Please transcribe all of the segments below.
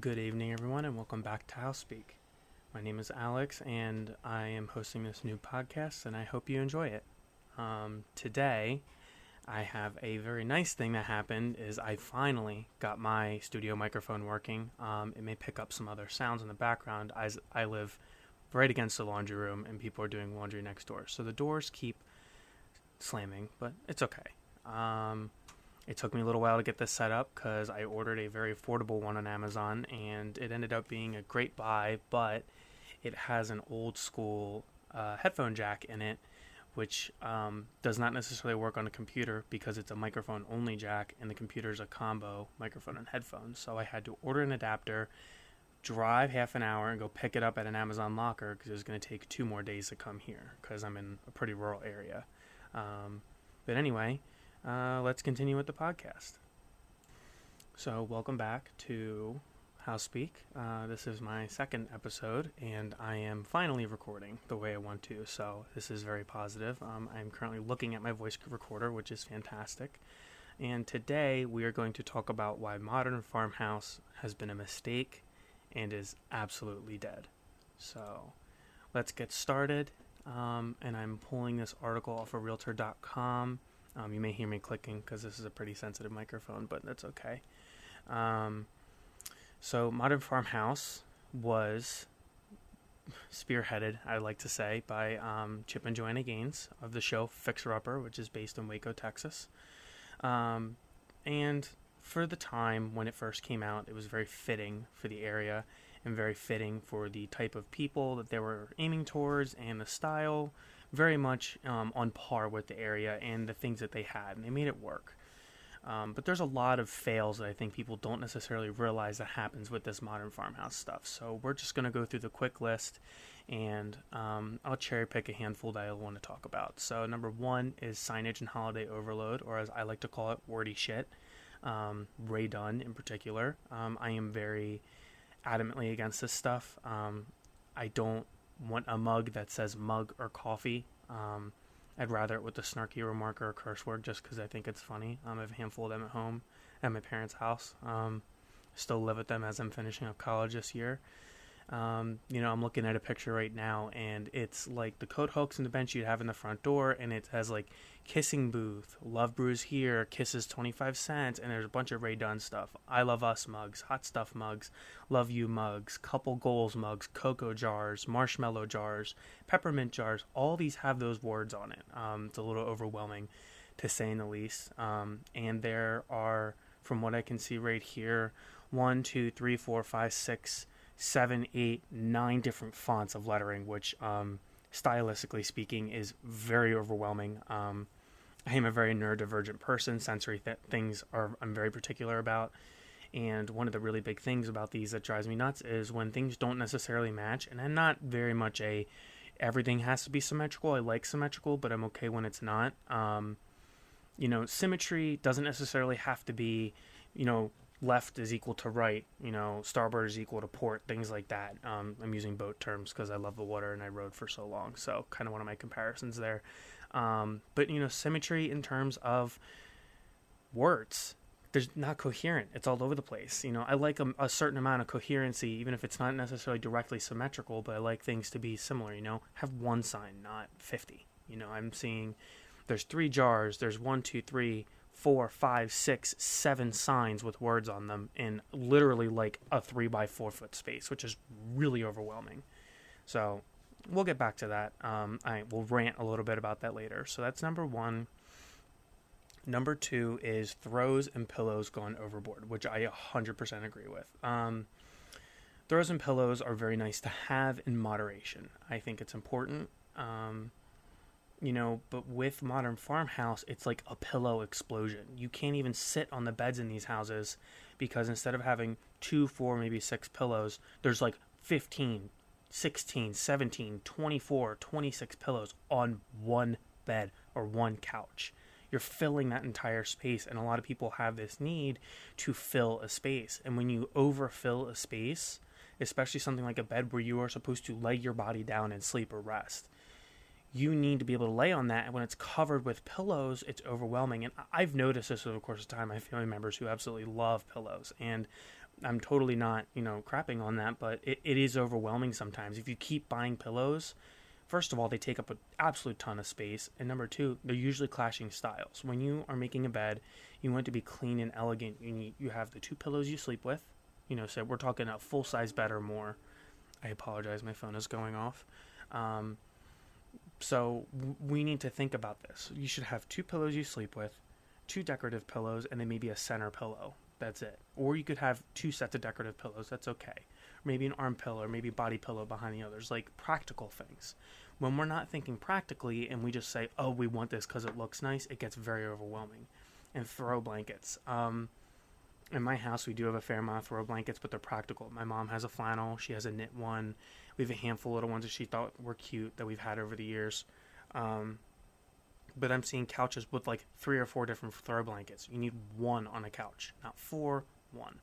Good evening, everyone, and welcome back to House Speak. My name is Alex, and I am hosting this new podcast, and I hope you enjoy it. Um, today, I have a very nice thing that happened. Is I finally got my studio microphone working. Um, it may pick up some other sounds in the background as I live right against the laundry room, and people are doing laundry next door. So the doors keep slamming, but it's okay. Um, it took me a little while to get this set up because I ordered a very affordable one on Amazon and it ended up being a great buy, but it has an old school uh, headphone jack in it, which um, does not necessarily work on a computer because it's a microphone only jack and the computer is a combo microphone and headphone. So I had to order an adapter, drive half an hour, and go pick it up at an Amazon locker because it was going to take two more days to come here because I'm in a pretty rural area. Um, but anyway, uh, let's continue with the podcast. So, welcome back to House Speak. Uh, this is my second episode, and I am finally recording the way I want to. So, this is very positive. Um, I'm currently looking at my voice recorder, which is fantastic. And today we are going to talk about why modern farmhouse has been a mistake and is absolutely dead. So, let's get started. Um, and I'm pulling this article off of Realtor.com. Um, you may hear me clicking because this is a pretty sensitive microphone, but that's okay. Um, so, Modern Farmhouse was spearheaded, I like to say, by um, Chip and Joanna Gaines of the show Fixer Upper, which is based in Waco, Texas. Um, and for the time when it first came out, it was very fitting for the area and very fitting for the type of people that they were aiming towards and the style very much um, on par with the area and the things that they had, and they made it work. Um, but there's a lot of fails that I think people don't necessarily realize that happens with this modern farmhouse stuff. So we're just going to go through the quick list, and um, I'll cherry pick a handful that I want to talk about. So number one is signage and holiday overload, or as I like to call it, wordy shit. Um, Rae Dunn in particular, um, I am very adamantly against this stuff. Um, I don't want a mug that says mug or coffee. Um, I'd rather it with a snarky remark or a curse word just because I think it's funny. Um, I have a handful of them at home at my parents' house. Um, still live with them as I'm finishing up college this year. Um, you know, I'm looking at a picture right now, and it's like the coat hooks and the bench you'd have in the front door, and it has like kissing booth, love brews here, kisses 25 cents, and there's a bunch of Rae Dunn stuff. I love us mugs, hot stuff mugs, love you mugs, couple goals mugs, cocoa jars, marshmallow jars, peppermint jars. All these have those words on it. Um, it's a little overwhelming to say in the least. Um, and there are, from what I can see right here, one, two, three, four, five, six seven, eight, nine different fonts of lettering, which, um, stylistically speaking, is very overwhelming. Um, I am a very neurodivergent person. Sensory th- things are I'm very particular about. And one of the really big things about these that drives me nuts is when things don't necessarily match. And I'm not very much a everything has to be symmetrical. I like symmetrical, but I'm okay when it's not. Um, you know, symmetry doesn't necessarily have to be, you know, left is equal to right, you know, starboard is equal to port, things like that. Um, I'm using boat terms because I love the water and I rode for so long. So, kind of one of my comparisons there. Um, but, you know, symmetry in terms of words, there's not coherent. It's all over the place. You know, I like a, a, certain amount of coherency, even if it's not necessarily directly symmetrical, but I like things to be similar, you know, have one sign, not 50. You know, I'm seeing there's three jars, there's one, two, three four, five, six, seven signs with words on them in literally like a three by four foot space, which is really overwhelming. So we'll get back to that. Um, I will rant a little bit about that later. So that's number one. Number two is throws and pillows gone overboard, which I 100% agree with. Um, throws and pillows are very nice to have in moderation. I think it's important. Um, you know, but with modern farmhouse, it's like a pillow explosion. You can't even sit on the beds in these houses because instead of having two, four, maybe six pillows, there's like 15, 16, 17, 24, 26 pillows on one bed or one couch. You're filling that entire space, and a lot of people have this need to fill a space. And when you overfill a space, especially something like a bed where you are supposed to lay your body down and sleep or rest, you need to be able to lay on that. And when it's covered with pillows, it's overwhelming. And I've noticed this over the course of time. I have family members who absolutely love pillows. And I'm totally not, you know, crapping on that, but it, it is overwhelming sometimes. If you keep buying pillows, first of all, they take up an absolute ton of space, and number two, they're usually clashing styles. When you are making a bed, you want it to be clean and elegant. You need, you have the two pillows you sleep with, you know, so we're talking a full size bed or more. I apologize, my phone is going off. Um, so we need to think about this. You should have two pillows you sleep with, two decorative pillows, and then maybe a center pillow. That's it. Or you could have two sets of decorative pillows. That's okay. Maybe an arm pillow or maybe body pillow behind the others, like practical things. When we're not thinking practically and we just say, "Oh, we want this because it looks nice," it gets very overwhelming. And throw blankets. Um, in my house, we do have a fair amount of throw blankets, but they're practical. My mom has a flannel. She has a knit one. We have a handful of little ones that she thought were cute that we've had over the years. Um, but I'm seeing couches with like three or four different throw blankets. You need one on a couch, not four, one.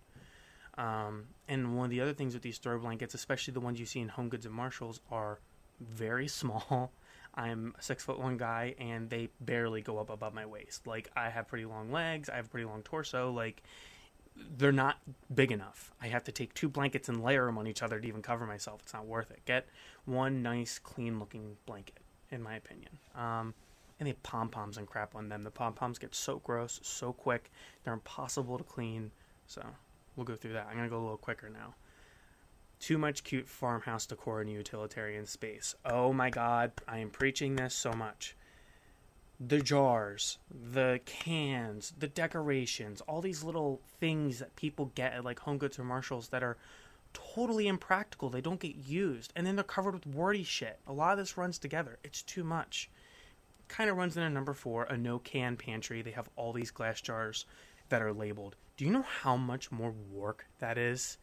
Um, and one of the other things with these throw blankets, especially the ones you see in Home Goods and Marshalls, are very small. I'm a six foot one guy, and they barely go up above my waist. Like I have pretty long legs, I have a pretty long torso. Like they're not big enough. I have to take two blankets and layer them on each other to even cover myself. It's not worth it. Get one nice, clean looking blanket, in my opinion. Um, and they have pom poms and crap on them. The pom poms get so gross, so quick. They're impossible to clean. So we'll go through that. I'm going to go a little quicker now. Too much cute farmhouse decor in utilitarian space. Oh my god, I am preaching this so much the jars, the cans, the decorations, all these little things that people get at like Home Goods or Marshalls that are totally impractical. They don't get used. And then they're covered with wordy shit. A lot of this runs together. It's too much. Kind of runs into number four, a no can pantry. They have all these glass jars that are labeled. Do you know how much more work that is?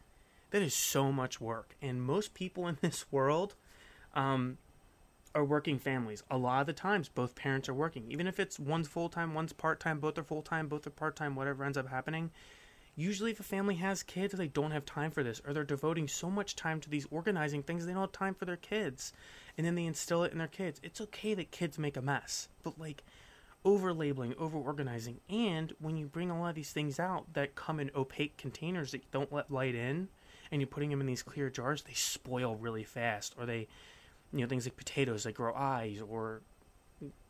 That is so much work. And most people in this world, um, are working families. A lot of the times, both parents are working. Even if it's one's full time, one's part time, both are full time, both are part time, whatever ends up happening. Usually, if a family has kids, they don't have time for this, or they're devoting so much time to these organizing things, they don't have time for their kids. And then they instill it in their kids. It's okay that kids make a mess, but like over labeling, over organizing, and when you bring a lot of these things out that come in opaque containers that don't let light in, and you're putting them in these clear jars, they spoil really fast, or they you know things like potatoes that grow eyes or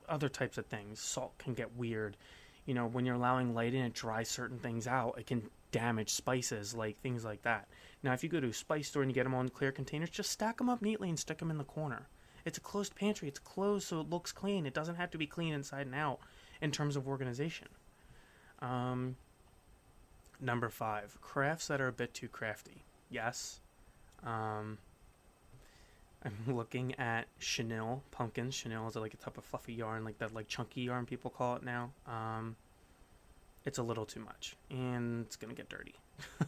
other types of things. Salt can get weird. You know, when you're allowing light in, it dries certain things out. It can damage spices, like things like that. Now, if you go to a spice store and you get them all in clear containers, just stack them up neatly and stick them in the corner. It's a closed pantry. It's closed so it looks clean. It doesn't have to be clean inside and out in terms of organization. Um, number five, crafts that are a bit too crafty. Yes. Um, I'm looking at chenille pumpkins. Chenille is like a type of fluffy yarn, like that like chunky yarn people call it now. Um, it's a little too much, and it's gonna get dirty.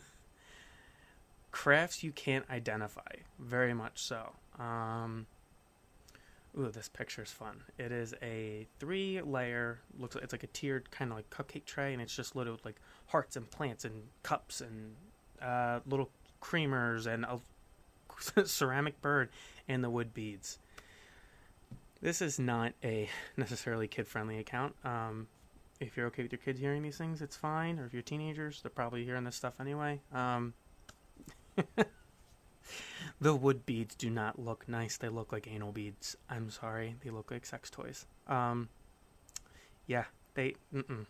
Crafts you can't identify, very much so. Um, ooh, this picture is fun. It is a three-layer. Looks like it's like a tiered kind of like cupcake tray, and it's just loaded with like hearts and plants and cups and uh, little creamers and a ceramic bird and the wood beads. This is not a necessarily kid friendly account. Um, if you're okay with your kids hearing these things, it's fine. Or if you're teenagers, they're probably hearing this stuff anyway. Um, the wood beads do not look nice. They look like anal beads. I'm sorry. They look like sex toys. Um, yeah, they. Mm-mm.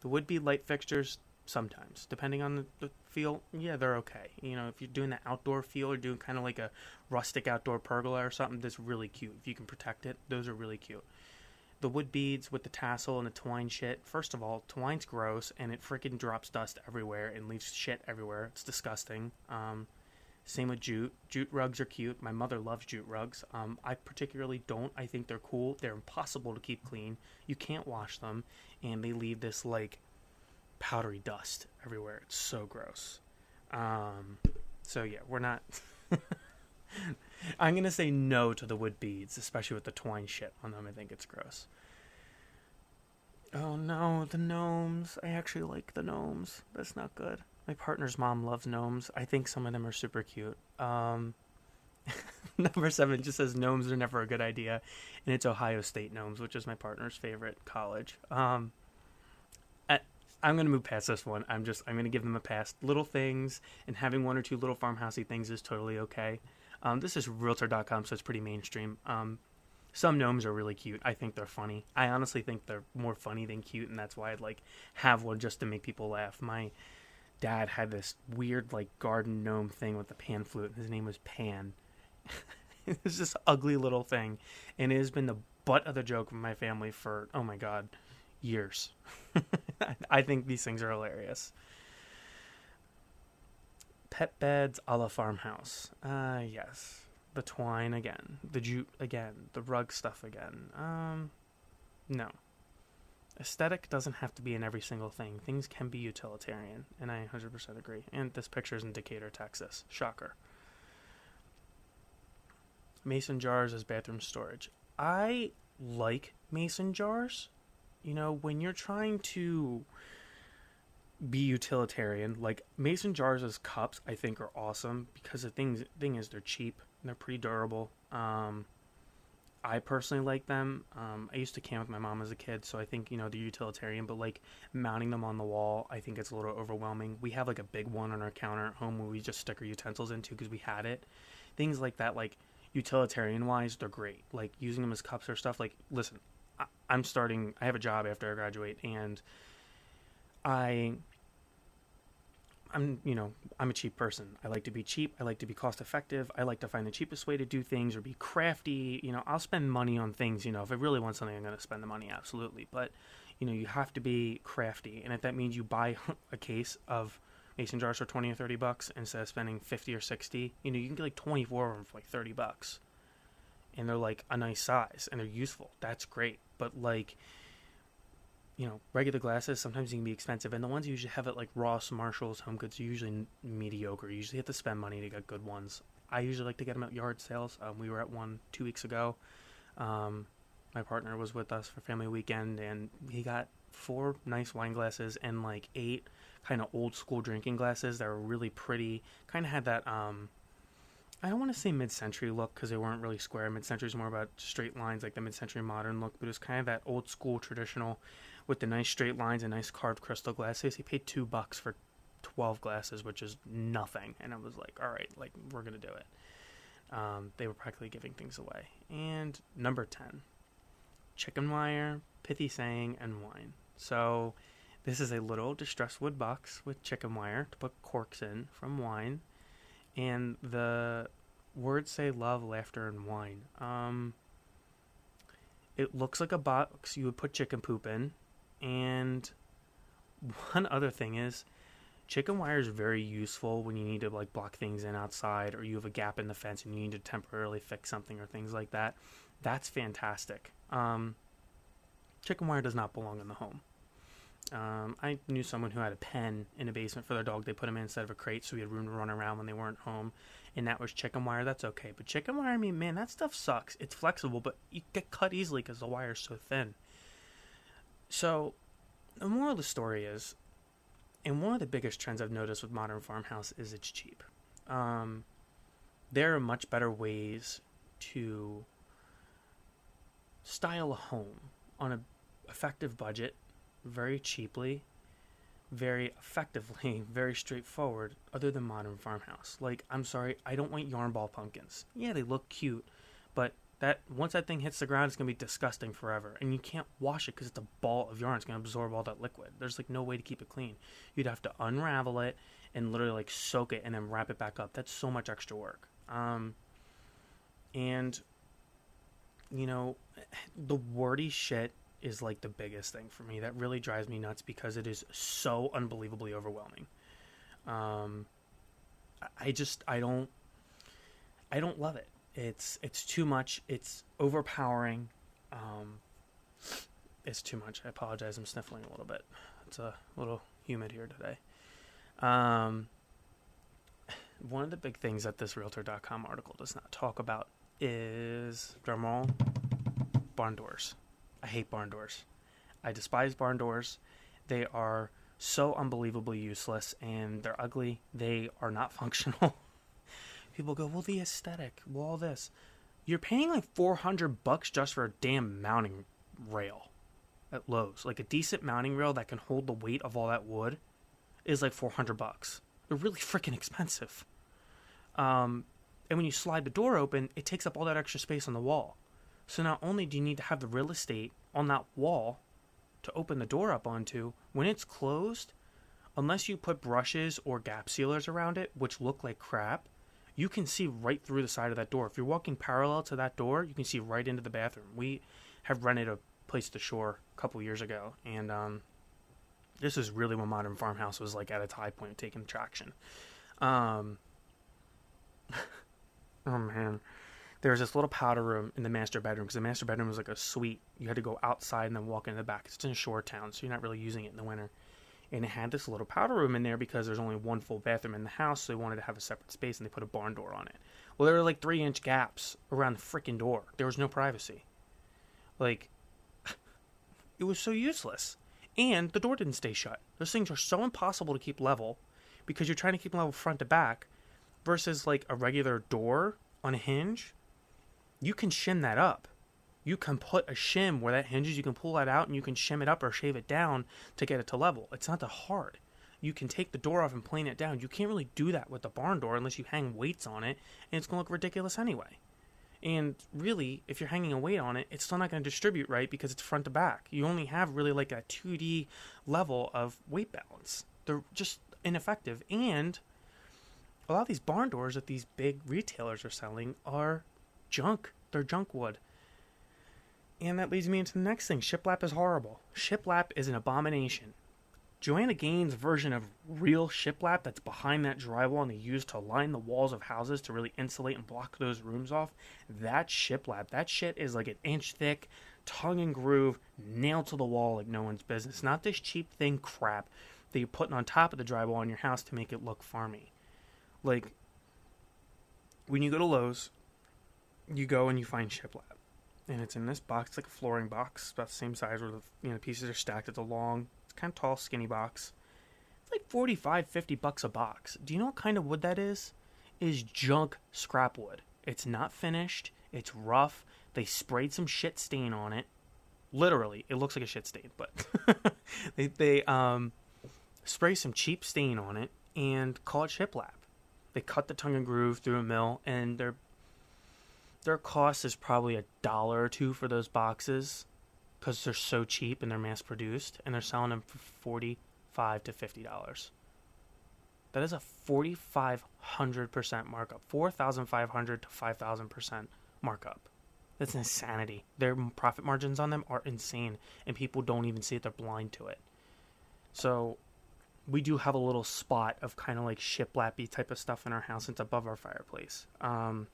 The wood bead light fixtures, sometimes depending on the, the, feel yeah they're okay. You know if you're doing the outdoor feel or doing kind of like a rustic outdoor pergola or something that's really cute. If you can protect it those are really cute. The wood beads with the tassel and the twine shit first of all twine's gross and it freaking drops dust everywhere and leaves shit everywhere. It's disgusting. Um, same with jute. Jute rugs are cute. My mother loves jute rugs. Um, i particularly don't. I think they're cool. They're impossible to keep clean. You can't wash them and they leave this like powdery dust everywhere. It's so gross. Um, so yeah, we're not. I'm gonna say no to the wood beads, especially with the twine shit on them. I think it's gross. Oh no, the gnomes. I actually like the gnomes. That's not good. My partner's mom loves gnomes. I think some of them are super cute. Um, number seven just says gnomes are never a good idea, and it's Ohio State gnomes, which is my partner's favorite college. Um, I'm gonna move past this one. I'm just I'm gonna give them a pass. Little things and having one or two little farmhousey things is totally okay. Um, this is Realtor.com, so it's pretty mainstream. Um, some gnomes are really cute. I think they're funny. I honestly think they're more funny than cute, and that's why I'd like have one just to make people laugh. My dad had this weird like garden gnome thing with the pan flute. His name was Pan. it's this ugly little thing, and it has been the butt of the joke of my family for oh my god, years. I think these things are hilarious. Pet beds a la farmhouse. Uh yes. The twine again. The jute again. The rug stuff again. Um no. Aesthetic doesn't have to be in every single thing. Things can be utilitarian, and I 100% agree. And this picture is in Decatur, Texas. Shocker. Mason jars as bathroom storage. I like mason jars. You know, when you're trying to be utilitarian, like mason jars as cups, I think are awesome because the thing thing is they're cheap and they're pretty durable. Um, I personally like them. Um, I used to camp with my mom as a kid, so I think you know they're utilitarian. But like mounting them on the wall, I think it's a little overwhelming. We have like a big one on our counter at home where we just stick our utensils into because we had it. Things like that, like utilitarian wise, they're great. Like using them as cups or stuff. Like, listen, I'm starting. I have a job after I graduate, and I I'm, you know, I'm a cheap person. I like to be cheap. I like to be cost effective. I like to find the cheapest way to do things or be crafty. You know, I'll spend money on things. You know, if I really want something, I'm going to spend the money, absolutely. But, you know, you have to be crafty. And if that means you buy a case of mason jars for 20 or 30 bucks instead of spending 50 or 60, you know, you can get like 24 of them for like 30 bucks. And they're like a nice size and they're useful. That's great. But, like, you know, regular glasses sometimes you can be expensive, and the ones you usually have at like Ross, Marshalls, Home Goods are usually mediocre. You usually have to spend money to get good ones. I usually like to get them at yard sales. Um, we were at one two weeks ago. Um, my partner was with us for family weekend, and he got four nice wine glasses and like eight kind of old school drinking glasses that were really pretty. Kind of had that um, I don't want to say mid-century look because they weren't really square. Mid-century is more about straight lines, like the mid-century modern look, but it was kind of that old school traditional with the nice straight lines and nice carved crystal glasses. He paid two bucks for twelve glasses, which is nothing, and I was like, all right, like we're gonna do it. Um, they were practically giving things away. And number ten, chicken wire, pithy saying, and wine. So this is a little distressed wood box with chicken wire to put corks in from wine and the words say love, laughter, and wine. Um, it looks like a box you would put chicken poop in, and one other thing is, chicken wire is very useful when you need to like block things in outside, or you have a gap in the fence and you need to temporarily fix something or things like that. That's fantastic. Um, chicken wire does not belong in the home. Um, I knew someone who had a pen in a basement for their dog. They put him in instead of a crate so he had room to run around when they weren't home. And that was chicken wire. That's okay. But chicken wire, I mean, man, that stuff sucks. It's flexible, but you get cut easily because the wire is so thin. So, the moral of the story is, and one of the biggest trends I've noticed with modern farmhouse is it's cheap. Um, there are much better ways to style a home on an effective budget very cheaply, very effectively, very straightforward, other than Modern Farmhouse. Like, I'm sorry, I don't want yarn ball pumpkins. Yeah, they look cute, but that once that thing hits the ground, it's gonna be disgusting forever, and you can't wash it because it's a ball of yarn. It's gonna absorb all that liquid. There's like no way to keep it clean. You'd have to unravel it and literally like soak it and then wrap it back up. That's so much extra work. Um, and you know, the wordy shit is like the biggest thing for me. That really drives me nuts because it is so unbelievably overwhelming. Um, I just I don't I don't love it. It's it's too much. It's overpowering. Um, it's too much. I apologize. I'm sniffling a little bit. It's a little humid here today. Um, one of the big things that this Realtor.com article does not talk about is drumroll barn doors. I hate barn doors. I despise barn doors. They are so unbelievably useless and they're ugly. They are not functional. People go, well, the aesthetic, well, all this. You're paying like 400 bucks just for a damn mounting rail. at Lowe's. Like a decent mounting rail that can hold the weight of all that wood is like 400 bucks. They're really freaking expensive. Um, and when you slide the door open, it takes up all that extra space on the wall. So not only do you need to have the real estate on that wall to open the door up onto, when it's closed, unless you put brushes or gap sealers around it, which look like crap, you can see right through the side of that door. If you're walking parallel to that door, you can see right into the bathroom. We have rented a place to shore a couple years ago, and um, this is really when Modern Farmhouse was like at its high point, taking traction. Um, oh man, there was this little powder room in the master bedroom because the master bedroom was like a suite. You had to go outside and then walk into the back. It's in a shore town, so you're not really using it in the winter and it had this little powder room in there because there's only one full bathroom in the house, so they wanted to have a separate space and they put a barn door on it. Well, there were like three inch gaps around the freaking door. There was no privacy. Like, it was so useless. And the door didn't stay shut. Those things are so impossible to keep level because you're trying to keep level front to back versus like a regular door on a hinge. You can shim that up you can put a shim where that hinges, you can pull that out and you can shim it up or shave it down to get it to level. It's not that hard. You can take the door off and plane it down. You can't really do that with the barn door unless you hang weights on it, and it's going to look ridiculous anyway. And really, if you're hanging a weight on it, it's still not going to distribute right because it's front to back. You only have really like a 2D level of weight balance. They're just ineffective. And a lot of these barn doors that these big retailers are selling are junk. They're junk wood. And that leads me into the next thing. Shiplap is horrible. Shiplap is an abomination. Joanna Gaines' version of real shiplap that's behind that drywall and they use to line the walls of houses to really insulate and block those rooms off, that shiplap, that shit is like an inch thick, tongue and groove, nailed to the wall like no one's business. Not this cheap thing crap that you're putting on top of the drywall in your house to make it look farmy. Like, when you go to Lowe's, you go and you find shiplap and it's in this box, like a flooring box, about the same size where the you know pieces are stacked. It's a long, it's kind of tall, skinny box. It's like 45, 50 bucks a box. Do you know what kind of wood that is? Is junk scrap wood. It's not finished. It's rough. They sprayed some shit stain on it. Literally, it looks like a shit stain, but they they um spray some cheap stain on it and call it shiplap. They cut the tongue and groove through a mill, and they're their cost is probably a dollar or two for those boxes because they're so cheap and they're mass produced and they're selling them for 45 to 50 dollars. That is a 4500% markup. 4500 to 5000% markup. That's insanity. Their profit margins on them are insane and people don't even see it. They're blind to it. So we do have a little spot of kind of like shiplappy type of stuff in our house it's above our fireplace. Um,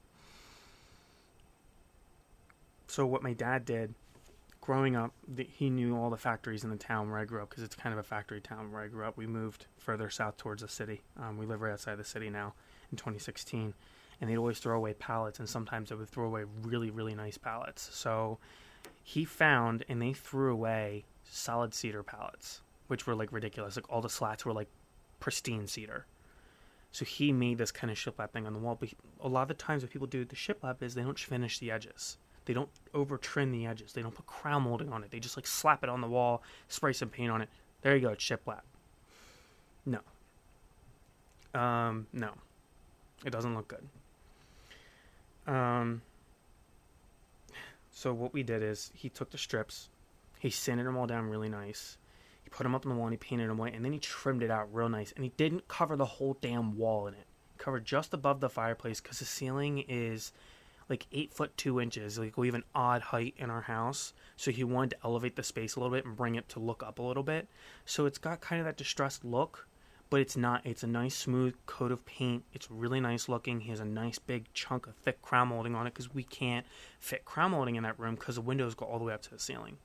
so what my dad did growing up the, he knew all the factories in the town where i grew up because it's kind of a factory town where i grew up. We moved further south towards the city. Um, we live right outside the city now in 2016 and they'd always throw away pallets and sometimes they would throw away really really nice pallets. So he found and they threw away solid cedar pallets which were like ridiculous. Like all the slats were like pristine cedar. So he made this kind of shiplap thing on the wall but he, a lot of the times what people do with the shiplap is they don't finish the edges they don't over trim the edges. They don't put crown molding on it. They just like slap it on the wall, spray some paint on it. There you go, shiplap. No. Um, no. It doesn't look good. Um, so what we did is he took the strips, he sanded them all down really nice. He put them up on the wall and he painted them white, and then he trimmed it out real nice. And he didn't cover the whole damn wall in it. Covered just above the fireplace because the ceiling is like eight foot two inches. Like we have an odd height in our house, so he wanted to elevate the space a little bit and bring it to look up a little bit. So it's got kind of that distressed look, but it's not. It's a nice smooth coat of paint. It's really nice looking. He has a nice big chunk of thick crown molding on it because we can't fit crown molding in that room because the windows go all the way up to the ceiling.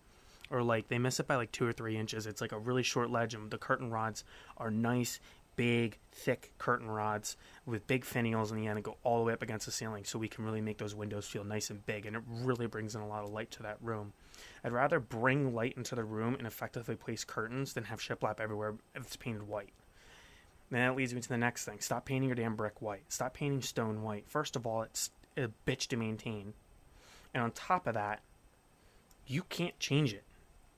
Or like they miss it by like two or three inches. It's like a really short ledge, and the curtain rods are nice big, thick curtain rods with big finials in the end and go all the way up against the ceiling so we can really make those windows feel nice and big and it really brings in a lot of light to that room. I'd rather bring light into the room and effectively place curtains than have shiplap everywhere if it's painted white. And that leads me to the next thing. Stop painting your damn brick white. Stop painting stone white. First of all, it's a bitch to maintain. And on top of that, you can't change it.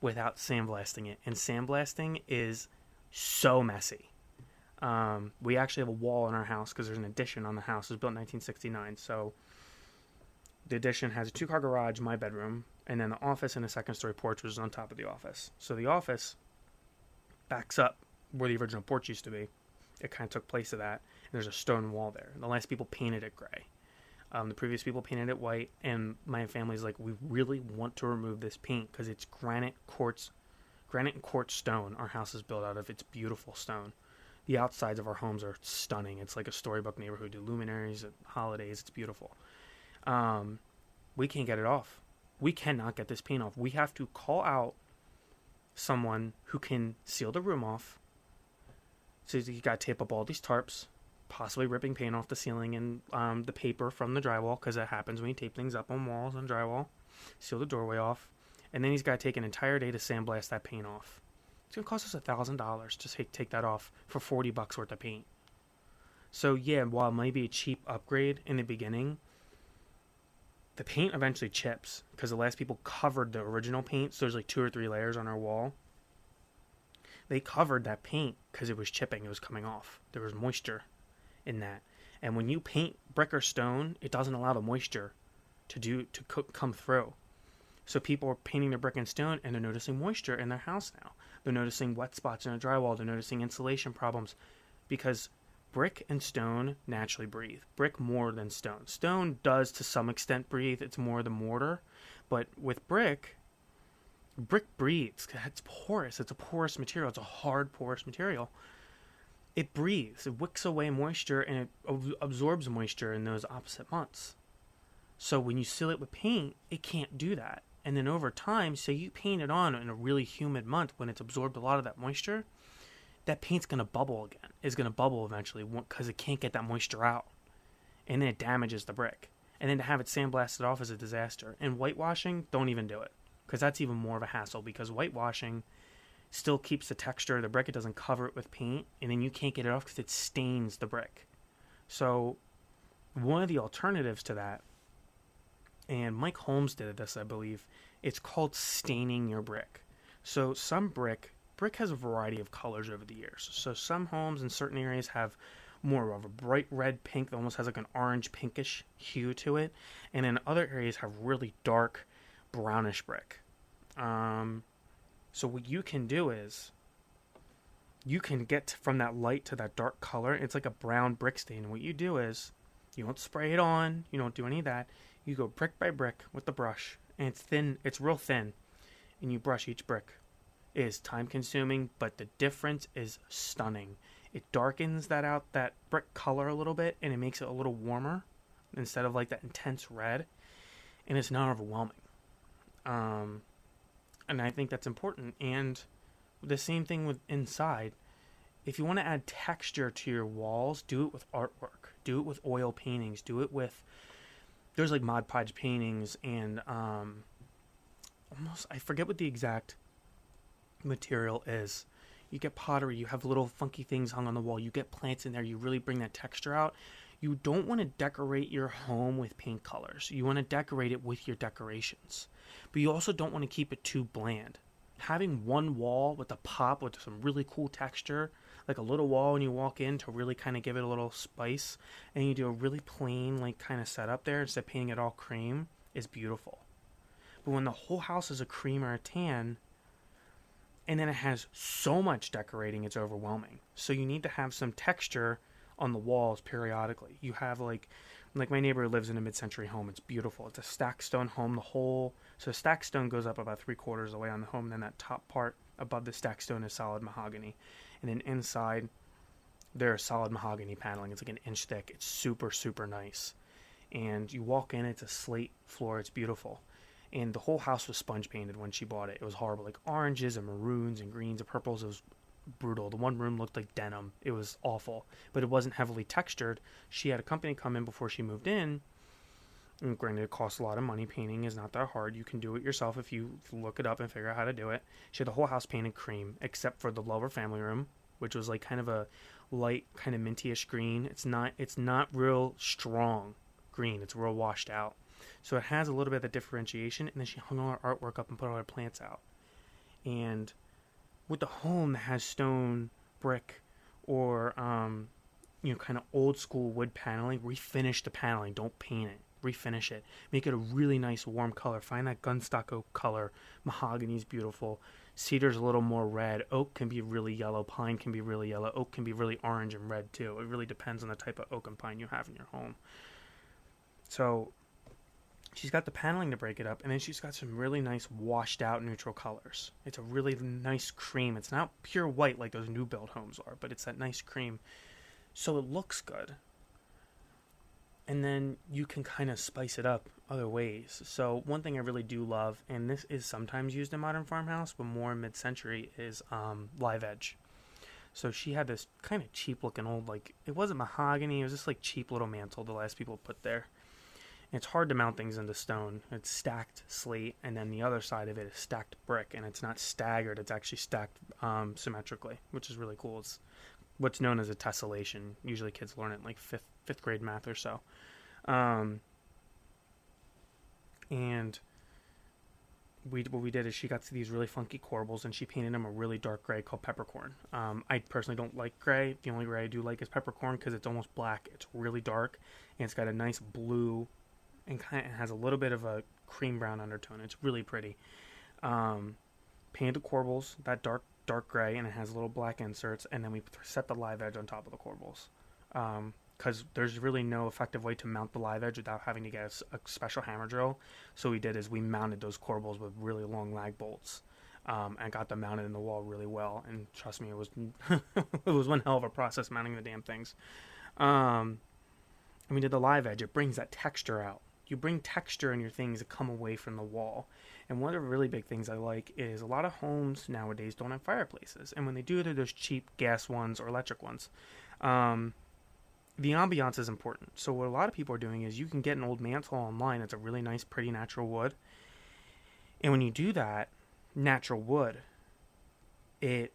without sandblasting it. And sandblasting is so messy. Um, we actually have a wall in our house because there's an addition on the house. It was built in 1969. So the addition has a two car garage, my bedroom, and then the office and a second story porch, which is on top of the office. So the office backs up where the original porch used to be. It kind of took place of that. And there's a stone wall there. The last people painted it gray. Um, the previous people painted it white, and my family's like, we really want to remove this paint because it's granite quartz, granite and quartz stone. Our house is built out of. It's beautiful stone. The outsides of our homes are stunning. It's like a storybook neighborhood. The luminaries at holidays. It's beautiful. Um, we can't get it off. We cannot get this paint off. We have to call out someone who can seal the room off. So you got to tape up all these tarps, possibly ripping paint off the ceiling and um, the paper from the drywall because that happens when you tape things up on walls and drywall. Seal the doorway off, and then he's got to take an entire day to sandblast that paint off. It's gonna cost us a thousand dollars to take take that off for forty bucks worth of paint. So yeah, while it might be a cheap upgrade in the beginning, the paint eventually chips because the last people covered the original paint. So there's like two or three layers on our wall. They covered that paint because it was chipping. It was coming off. There was moisture in that. And when you paint brick or stone, it doesn't allow the moisture to do to co- come through. So people are painting their brick and stone and they're noticing moisture in their house now. They're noticing wet spots in the drywall. They're noticing insulation problems because brick and stone naturally breathe. Brick more than stone. Stone does to some extent breathe. It's more the mortar, but with brick, brick breathes. It's porous. It's a porous material. It's a hard porous material. It breathes. It wicks away moisture and it absorbs moisture in those opposite months. So when you seal it with paint, it can't do that. And then over time, say you paint it on in a really humid month when it's absorbed a lot of that moisture, that paint's to bubble again. It's to bubble eventually because it can't get that moisture out. And then it damages the brick. And then to have it sandblasted off is a disaster. And whitewashing, don't even do it. Because that's even more of a hassle because whitewashing still keeps the texture of the brick. It doesn't cover it with paint. And then you can't get it off because it stains the brick. So, one of the alternatives to that, and Mike Holmes did this, I believe, it's called staining your brick. So, some brick brick has a variety of colors over the years. So some homes in certain areas have more of a bright red pink that almost has like an orange pinkish hue to it, and in other areas have really dark brownish brick. Um, so what you can do is you can get from that light to that dark color. It's like a brown brick stain. what you do is you don't spray it on, you don't do any of that. You go brick by brick with the brush, and it's thin. It's real thin, and you brush each brick It is time consuming, but the difference is stunning. It darkens that out that brick color a little bit and it makes it a little warmer instead of like that intense red. And it's not overwhelming. Um, and I think that's important. And the same thing with inside. If you want to add texture to your walls, do it with artwork. Do it with oil paintings. Do it with there's like Mod Podge paintings and um, almost I forget what the exact material is. You get pottery, you have little funky things hung on the wall, you get plants in there, you really bring that texture out. You don't want to decorate your home with paint colors. You want to decorate it with your decorations. But you also don't want to keep it too bland. Having one wall with a pop with some really cool texture, like a little wall when you walk in to really kind of give it a little spice, and you do a really plain, like kind of setup there instead of painting it all cream, is beautiful. But when the whole house is a cream or a tan, and then it has so much decorating it's overwhelming. So you need to have some texture on the walls periodically. You have like like my neighbor lives in a mid-century home. It's beautiful. It's a stack stone home. The whole so stack stone goes up about three quarters away on the home and then that top part above the stack stone is solid mahogany and then inside there's solid mahogany paneling it's like an inch thick it's super super nice and you walk in it's a slate floor it's beautiful and the whole house was sponge painted when she bought it. It was horrible, like oranges and maroons and greens and purples. It was brutal. The one room looked like denim. It was awful, but it wasn't heavily textured. She had a company come in before she moved in. And granted, it costs a lot of money. Painting is not that hard. You can do it yourself if you look it up and figure out how to do it. She had the whole house painted cream, except for the lower family room, which was like kind of a light, kind of mintyish green. It's not. It's not real strong green. It's real washed out. So it has a little bit of differentiation, and then she hung all her artwork up and put all her plants out. And with the home that has stone, brick, or um, you know, kind of old school wood paneling, refinish the paneling. Don't paint it. Refinish it. Make it a really nice warm color. Find that gunstock oak color. Mahogany is beautiful. Cedar's a little more red. Oak can be really yellow. Pine can be really yellow. Oak can be really orange and red too. It really depends on the type of oak and pine you have in your home. So she's got the paneling to break it up, and then she's got some really nice washed out neutral colors. It's a really nice cream. It's not pure white like those new build homes are, but it's that nice cream. So it looks good. And then you can kind of spice it up other ways. So one thing I really do love, and this is sometimes used in modern farmhouse, but more mid-century, is um, live edge. So she had this kind of cheap looking old, like it wasn't mahogany, it was just like cheap little mantle the last people put there. And it's hard to mount things into stone. It's stacked slate, and then the other side of it is stacked brick, and it's not staggered. It's actually stacked um, symmetrically, which is really cool. It's what's known as a tessellation. Usually, kids learn it in like fifth fifth grade math or so. Um, and we what we did is she got to these really funky corbels and she painted them a really dark gray called peppercorn. Um, I personally don't like gray. The only gray I do like is peppercorn because it's almost black. It's really dark and it's got a nice blue and kind of has a little bit of a cream brown undertone. It's really pretty. Um, painted corbels that dark dark gray and it has little black inserts and then we set the live edge on top of the corbels. Um, because there's really no effective way to mount the live edge without having to get a, a, special hammer drill. So we did is we mounted those corbels with really long lag bolts, um, and got them mounted in the wall really well. And trust me, it was it was one hell of a process mounting the damn things. Um, and we did the live edge. It brings that texture out. You bring texture in your things that come away from the wall. And one of the really big things I like is a lot of homes nowadays don't have fireplaces, and when they do, they're those cheap gas ones or electric ones. Um, the ambiance is important. So what a lot of people are doing is you can get an old mantle online. It's a really nice, pretty natural wood. And when you do that, natural wood, it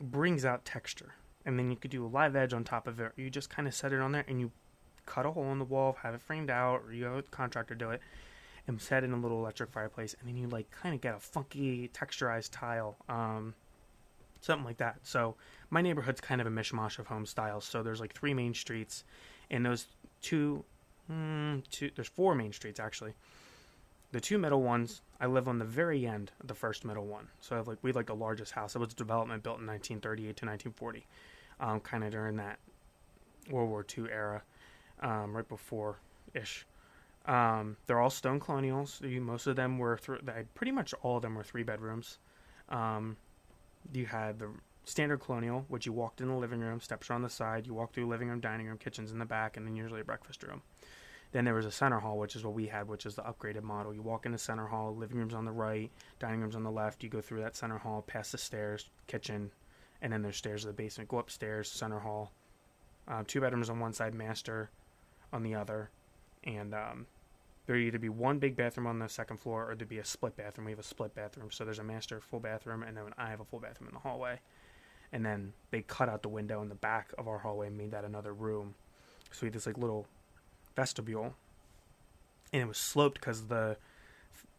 brings out texture. And then you could do a live edge on top of it. You just kind of set it on there and you cut a hole in the wall, have it framed out, or you have a contractor do it, and set in a little electric fireplace. And then you like kind of get a funky texturized tile. Um, something like that. So my neighborhood's kind of a mishmash of home styles. So there's like three main streets, and those two, mm, two there's four main streets actually. The two middle ones, I live on the very end of the first middle one. So I have like we like the largest house. It was a development built in 1938 to 1940, um, kind of during that World War II era, um, right before ish. Um, they're all stone colonials. Most of them were th- pretty much all of them were three bedrooms. Um, you had the standard colonial, which you walked in the living room, steps are on the side, you walk through living room, dining room, kitchens in the back, and then usually a breakfast room. Then there was a center hall, which is what we had, which is the upgraded model. You walk in the center hall, living room's on the right, dining room's on the left. You go through that center hall, past the stairs, kitchen, and then there's stairs to the basement. Go upstairs, center hall. Uh, two bedrooms on one side, master on the other, and um, there either be one big bathroom on the second floor or there'd be a split bathroom. We have a split bathroom, so there's a master full bathroom, and then I have a full bathroom in the hallway. And then they cut out the window in the back of our hallway and made that another room. So we had this like little vestibule, and it was sloped because the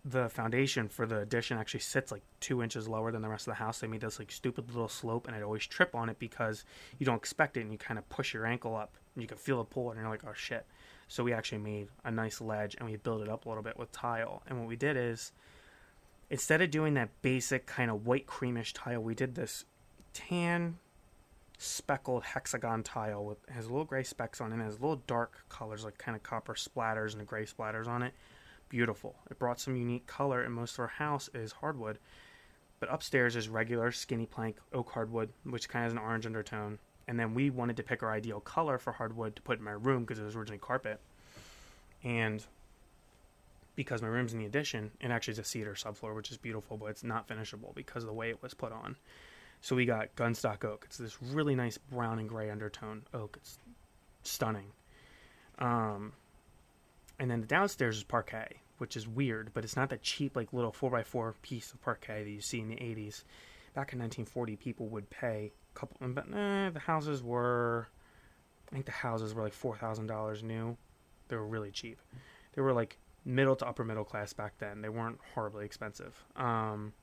the foundation for the addition actually sits like two inches lower than the rest of the house. They made this like stupid little slope, and I'd always trip on it because you don't expect it, and you kind of push your ankle up, and you can feel the pull, and you're like, oh shit. So we actually made a nice ledge and we built it up a little bit with tile. And what we did is, instead of doing that basic kind of white creamish tile, we did this tan speckled hexagon tile with has little gray specks on it and has little dark colors like kind of copper splatters and gray splatters on it. Beautiful. It brought some unique color and most of our house is hardwood. But upstairs is regular skinny plank oak hardwood, which kind of has an orange undertone and then we wanted to pick our ideal color for hardwood to put in my room because it was originally carpet. And because my room's in the addition, it actually is a cedar subfloor, which is beautiful, but it's not finishable because of the way it was put on. So we got gunstock oak. It's this really nice brown and gray undertone oak. It's stunning. Um, and then the downstairs is parquet, which is weird, but it's not that cheap like little four x four piece of parquet that you see in the 80s. Back in 1940, people would pay couple, but eh, the houses were, I think the houses were like four thousand dollars new. They were really cheap. They were like middle to upper middle class back then. They weren't horribly expensive. Um,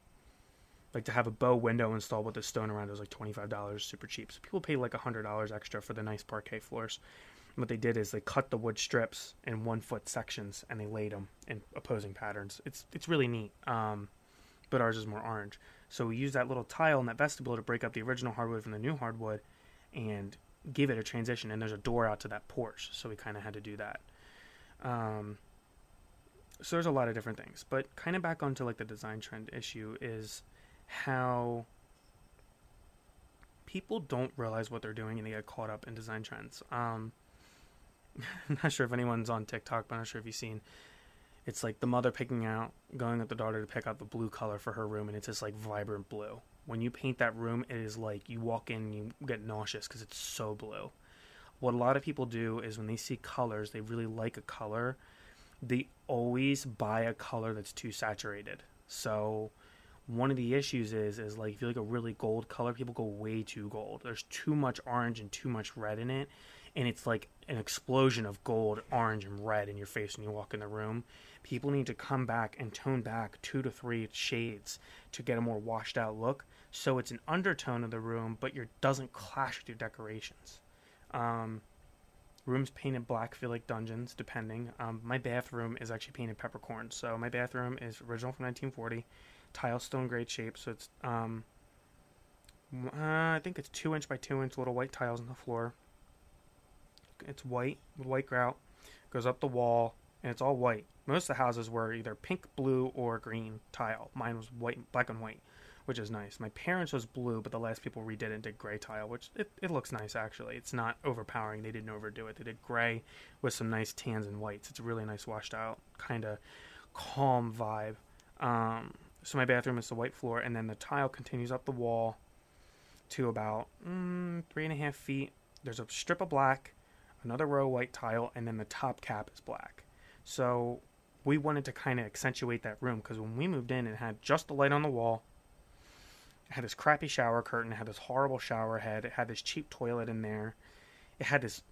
like to have a bow window installed with a stone around it was like twenty five dollars, super cheap. So people pay like hundred dollars extra for the nice parquet floors. what they did is they cut the wood strips in one foot sections and they laid them in opposing patterns. It's it's really neat. Um, but ours is more orange. So we used that little tile in that vestibule to break up the original hardwood from the new hardwood, and give it a transition. And there's a door out to that porch, so we kind of had to do that. Um, so there's a lot of different things, but kind of back onto like the design trend issue is how people don't realize what they're doing and they get caught up in design trends. Um, I'm not sure if anyone's on TikTok, but I'm not sure if you've seen. It's like the mother picking out, going with the daughter to pick out the blue color for her room, and it's just like vibrant blue. When you paint that room, it is like you walk in, you get nauseous because it's so blue. What a lot of people do is when they see colors, they really like a color, they always buy a color that's too saturated. So one of the issues is is like if you like a really gold color, people go way too gold. There's too much orange and too much red in it, and it's like an explosion of gold, orange, and red in your face when you walk in the room. People need to come back and tone back two to three shades to get a more washed out look. So it's an undertone of the room, but it doesn't clash with your decorations. Um, rooms painted black feel like dungeons, depending. Um, my bathroom is actually painted peppercorn. So my bathroom is original from 1940 tile stone grade shape. So it's um, uh, I think it's two inch by two inch little white tiles on the floor. It's white with white grout. Goes up the wall and it's all white. Most of the houses were either pink, blue, or green tile. Mine was white, black and white, which is nice. My parents was blue, but the last people redid it and did gray tile, which it, it looks nice actually. It's not overpowering. They didn't overdo it. They did gray with some nice tans and whites. It's a really nice washed out, kind of calm vibe. Um, so my bathroom is the white floor, and then the tile continues up the wall to about mm, three and a half feet. There's a strip of black, another row of white tile, and then the top cap is black. So we wanted to kind of accentuate that room because when we moved in, it had just the light on the wall. It had this crappy shower curtain. It had this horrible shower head. It had this cheap toilet in there. It had this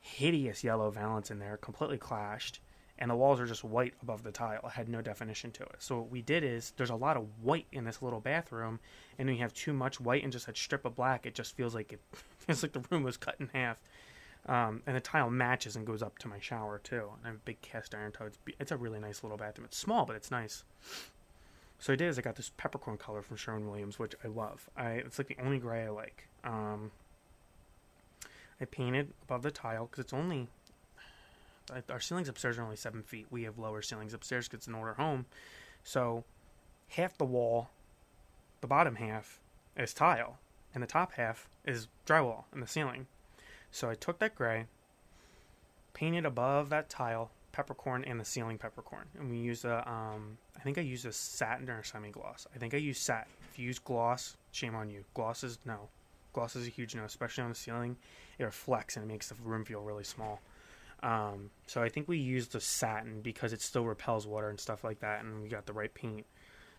hideous yellow valance in there, completely clashed and the walls are just white above the tile. It had no definition to it. So what we did is there's a lot of white in this little bathroom, and when you have too much white and just a strip of black, it just feels like it feels like the room was cut in half. Um, and the tile matches and goes up to my shower too. And I have a big cast iron tub. It's, it's a really nice little bathroom. It's small, but it's nice. So I did is I got this peppercorn color from Sherwin Williams, which I love. I it's like the only gray I like. Um, I painted above the tile because it's only our ceilings upstairs are only seven feet. We have lower ceilings upstairs because it's an older home. So half the wall, the bottom half, is tile, and the top half is drywall in the ceiling. So I took that gray, painted above that tile peppercorn and the ceiling peppercorn, and we use a um, I think I used a satin or semi gloss. I think I used satin. If you use gloss, shame on you. Gloss is no. Gloss is a huge no, especially on the ceiling. It reflects and it makes the room feel really small. Um, so I think we used the satin because it still repels water and stuff like that, and we got the right paint.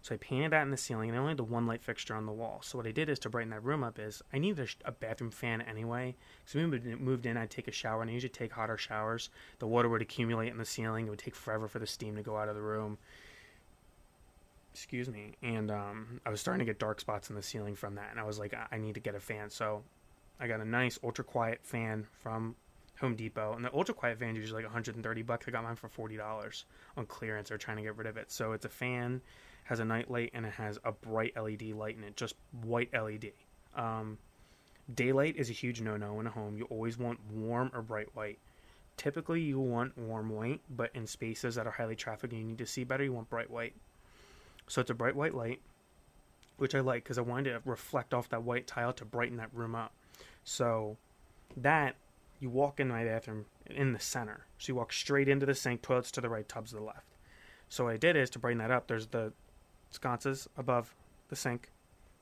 So I painted that in the ceiling, and I only had the one light fixture on the wall. So what I did is to brighten that room up is I needed a, a bathroom fan anyway. So we moved in, I'd take a shower, and I usually take hotter showers. The water would accumulate in the ceiling. It would take forever for the steam to go out of the room. Excuse me. And um, I was starting to get dark spots in the ceiling from that, and I was like, I need to get a fan. So I got a nice ultra quiet fan from Home Depot, and the ultra quiet fan is usually like 130 bucks. I got mine for forty dollars on clearance. They're trying to get rid of it. So it's a fan, has a night light, and it has a bright LED light in it, just white LED. Um, daylight is a huge no-no in a home. You always want warm or bright white. Typically, you want warm white, but in spaces that are highly trafficked and you need to see better, you want bright white. So it's a bright white light, which I like because I wanted to reflect off that white tile to brighten that room up. So that you walk in my bathroom in the center. So you walk straight into the sink, toilets to the right, tubs to the left. So what I did is to brighten that up, there's the sconces above the sink.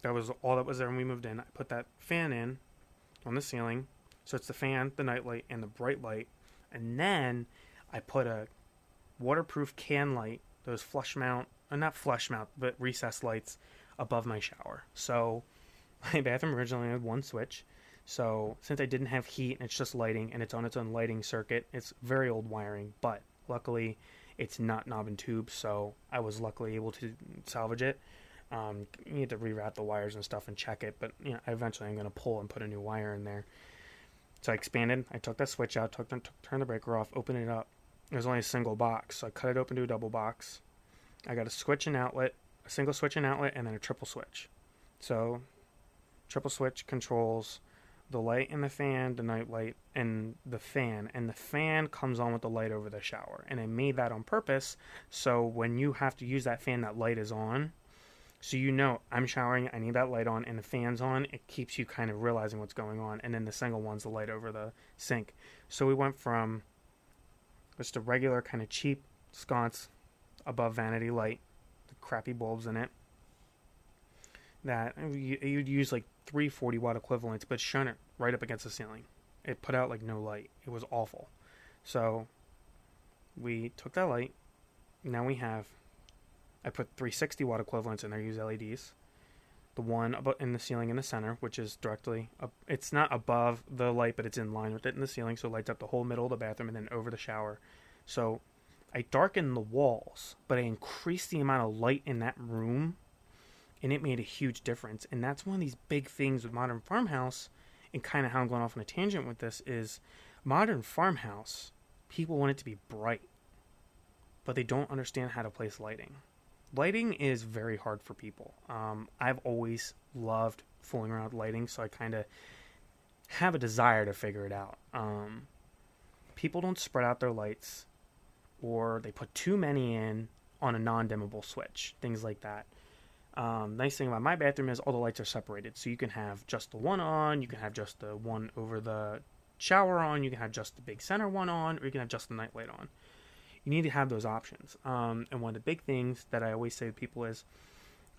That was all that was there when we moved in. I put that fan in on the ceiling. So it's the fan, the night light, and the bright light. And then I put a waterproof can light, those flush mount, uh, not flush mount, but recessed lights above my shower. So my bathroom originally had one switch. So since I didn't have heat and it's just lighting and it's on its own lighting circuit, it's very old wiring, but luckily it's not knob and tube, so I was luckily able to salvage it. Um, you need to reroute the wires and stuff and check it, but you know, eventually I'm going to pull and put a new wire in there. So I expanded. I took that switch out, took took, turned the breaker off, opened it up. There's only a single box, so I cut it open to a double box. I got a switch and outlet, a single switch and outlet, and then a triple switch. So, triple switch controls the light and the fan, the night light and the fan, and the fan comes on with the light over the shower. And I made that on purpose so when you have to use that fan, that light is on. So you know I'm showering, I need that light on, and the fan's on. It keeps you kind of realizing what's going on. And then the single one's the light over the sink. So we went from just a regular kind of cheap sconce above vanity light, the crappy bulbs in it. That you'd use like three 40 watt equivalents, but shone it right up against the ceiling. It put out like no light. It was awful. So we took that light. Now we have, I put 360 watt equivalents in there, use LEDs. The one in the ceiling in the center, which is directly up, it's not above the light, but it's in line with it in the ceiling, so it lights up the whole middle of the bathroom and then over the shower. So I darkened the walls, but I increased the amount of light in that room, and it made a huge difference. And that's one of these big things with modern farmhouse, and kind of how I'm going off on a tangent with this is modern farmhouse. People want it to be bright, but they don't understand how to place lighting lighting is very hard for people. Um, I've always loved fooling around with lighting, so I kind of have a desire to figure it out. Um, people don't spread out their lights, or they put too many in on a non-dimmable switch, things like that. Um, nice thing about my bathroom is all the lights are separated, so you can have just the one on, you can have just the one over the shower on, you can have just the big center one on, or you can have just the night light on you need to have those options. Um, and one of the big things that I always say to people is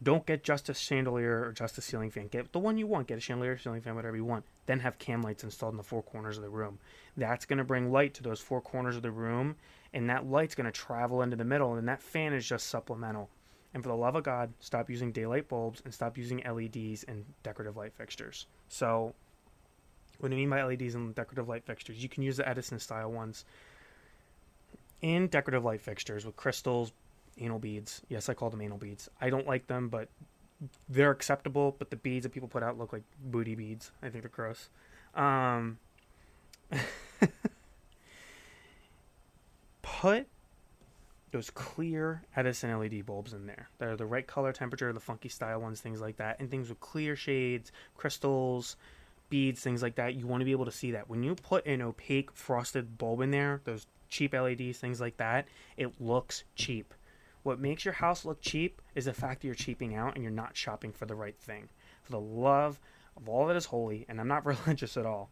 don't get just a chandelier or just a ceiling fan. Get the one you want. Get a chandelier, ceiling fan, whatever you want. Then have can lights installed in the four corners of the room. That's going to bring light to those four corners of the room, and that light's going to travel into the middle, and that fan is just supplemental. And for the love of God, stop using daylight bulbs and stop using LEDs and decorative light fixtures. So, what do I mean by LEDs and decorative light fixtures? You can use the Edison style ones in decorative light fixtures with crystals, anal beads. Yes, I call them anal beads. I don't like them, but they're acceptable. But the beads that people put out look like booty beads. I think they're gross. Um, put those clear Edison LED bulbs in there. They're the right color temperature, the funky style ones, things like that, and things with clear shades, crystals, beads, things like that. You want to be able to see that. When you put an opaque frosted bulb in there, those cheap LEDs, things like that, it looks cheap. What makes your house look cheap is the fact that you're cheaping out and you're not shopping for the right thing. For the love of all that is holy, and I'm not religious at all,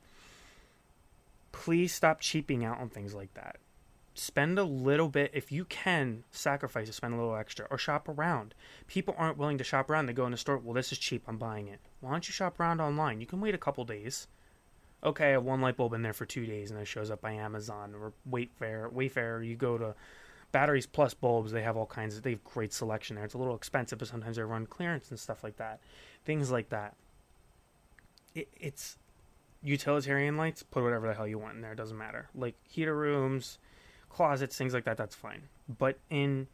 please stop cheaping out on things like that. Spend a little bit, if you can sacrifice to spend a little extra, or shop around. People aren't willing to shop around. They go in the store, well, this is cheap, I'm buying it. Why don't you shop around online? You can wait a couple days okay, I have one light bulb in there for two days and it shows up by Amazon or Wayfair. Wayfair, you go to Batteries Plus bulbs. They have all kinds of. They have great selection there. It's a little expensive, but sometimes they run clearance and stuff like that. Things like that. It, it's utilitarian lights. Put whatever the hell you want in there. It doesn't matter. Like heater rooms, closets, things like that. That's fine. But in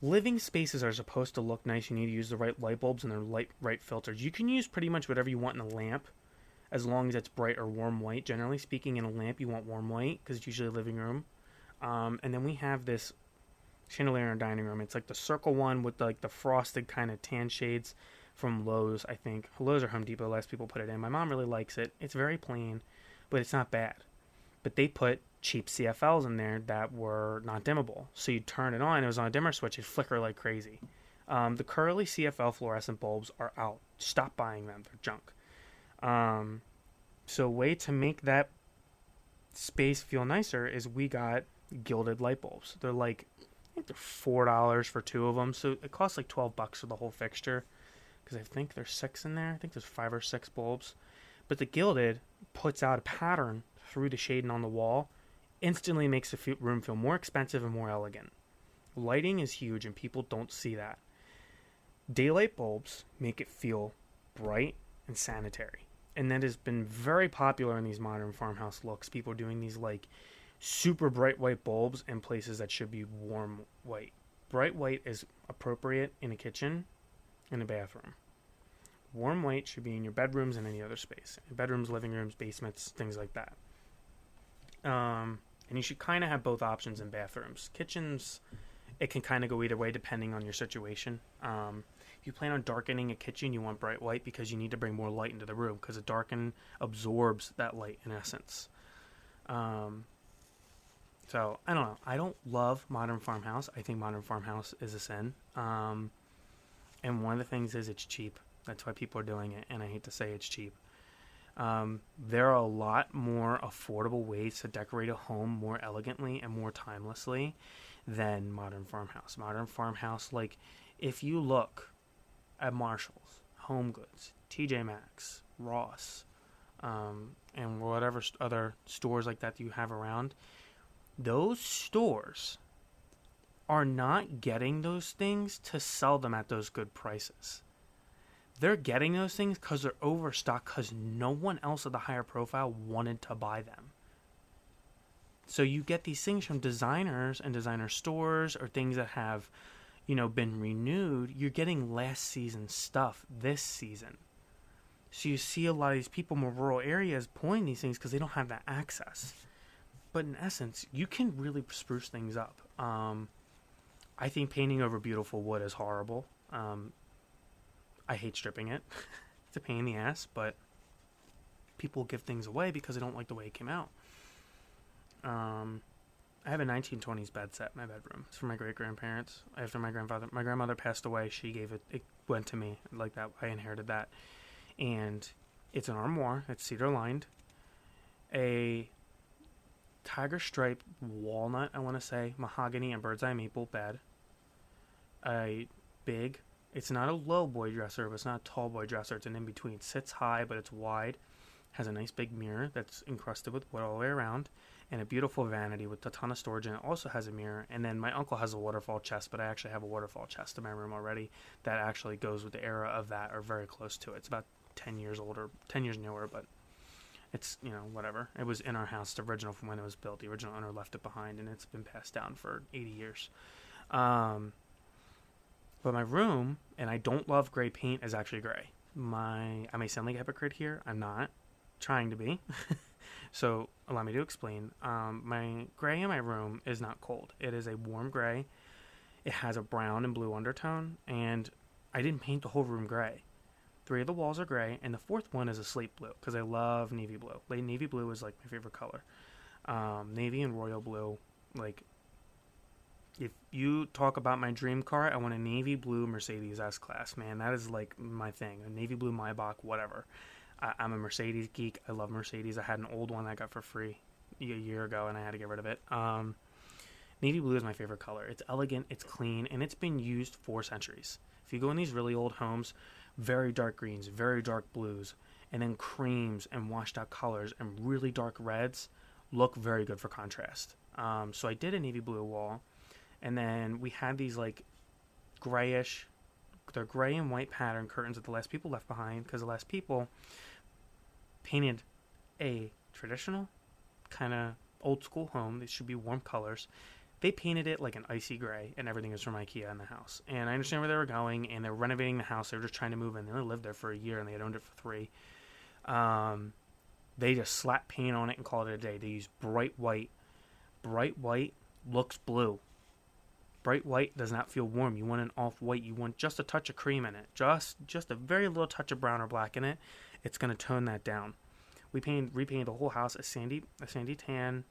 living spaces are supposed to look nice. You need to use the right light bulbs and the light right filters. You can use pretty much whatever you want in a lamp as long as it's bright or warm white. Generally speaking, in a lamp, you want warm white because it's usually a living room. Um, and then we have this chandelier in our dining room. It's like the circle one with like the frosted kind of tan shades from Lowe's, I think. Lowe's or Home Depot, less people put it in. My mom really likes it. It's very plain, but it's not bad. But they put cheap CFLs in there that were not dimmable. So you turn it on, it was on a dimmer switch, it'd flicker like crazy. Um, the curly CFL fluorescent bulbs are out. Stop buying them, they're junk. Um, so way to make that space feel nicer is we got gilded light bulbs. They're like I think they're four dollars for two of them, so it costs like twelve bucks for the whole fixture. Because I think there's six in there. I think there's five or six bulbs. But the gilded puts out a pattern through the shading on the wall, instantly makes the room feel more expensive and more elegant. Lighting is huge, and people don't see that. Daylight bulbs make it feel bright and sanitary and that has been very popular in these modern farmhouse looks. People are doing these like super bright white bulbs in places that should be warm white. Bright white is appropriate in a kitchen in a bathroom. Warm white should be in your bedrooms and any other space. Bedrooms, living rooms, basements, things like that. Um, and you should kind of have both options in bathrooms. Kitchens, it can kind of go either way depending on your situation. Um, if you plan on darkening a kitchen, you want bright white because you need to bring more light into the room because a darken absorbs that light in essence. Um, so I don't know. I don't love Modern Farmhouse. I think Modern Farmhouse is a sin. Um, and one of the things is it's cheap. That's why people are doing it, and I hate to say it's cheap. Um, there are a lot more affordable ways to decorate a home more elegantly and more timelessly than Modern Farmhouse. Modern Farmhouse, like, if you look at Marshalls, Home Goods, TJ Maxx, Ross, um, and whatever other stores like that, that you have around, those stores are not getting those things to sell them at those good prices. They're getting those things because they're overstocked because no one else at the higher profile wanted to buy them. So you get these things from designers and designer stores or things that have, you know, been renewed. You're getting last season stuff this season. So you see a lot of these people in rural areas pulling these things because they don't have that access. But in essence, you can really spruce things up. Um, I think painting over beautiful wood is horrible. Um, I hate stripping it. it's a pain in the ass, but people give things away because they don't like the way it came out. Um, I have a 1920s bed set in my bedroom. It's from my great grandparents. After my grandfather, my grandmother passed away, she gave it. It went to me like that. I inherited that, and it's an armoire. It's cedar lined. A tiger stripe walnut, I want to say, mahogany and bird's eye maple bed. A big, it's not a low boy dresser, but it's not a tall boy dresser. It's an in between. It sits high, but it's wide. Has a nice big mirror that's encrusted with wood all the way around, and a beautiful vanity with a ton of storage. And it also has a mirror. And then my uncle has a waterfall chest, but I actually have a waterfall chest in my room already that actually goes with the era of that, or very close to it. It's about ten years older, ten years newer, but it's you know whatever. It was in our house, the original from when it was built. The original owner left it behind, and it's been passed down for 80 years. Um, but my room, and I don't love gray paint, is actually gray. My I may sound like a hypocrite here. I'm not trying to be. so allow me to explain. Um, my gray in my room is not cold. It is a warm gray. It has a brown and blue undertone, and I didn't paint the whole room gray. Three of the walls are gray, and the fourth one is a slate blue because I love navy blue. Like navy blue is like my favorite color. Um, navy and royal blue, like if you talk about my dream car, I want a navy blue Mercedes S Class. Man, that is like my thing. A navy blue Maybach, whatever. I, am a Mercedes geek. I love Mercedes. I had an old one I got for free a year ago, and I had to get rid of it. Um, navy blue is my favorite color. It's elegant, it's clean, and it's been used for centuries. If you go in these really old homes, very dark greens, very dark blues, and then creams and washed out colors and really dark reds look very good for contrast. Um, so I did a navy blue wall, and then we had these like grayish, they're gray and white pattern curtains that the last people left behind because the last people painted a traditional kind of old school home. These should be warm colors they painted it like an icy gray, and everything is from IKEA in the house. And I understand where they were going, and they're renovating the house. They were just trying to move in. They only lived there for a year, and they had owned it for three. Um, they just slap paint on it and call it a day. They use bright white. Bright white looks blue. Bright white does not feel warm. You want an off white. You want just a touch of cream in it. Just just a very little touch of brown or black in it. It's going to tone that down. We painted repainted the whole house a sandy a sandy tan.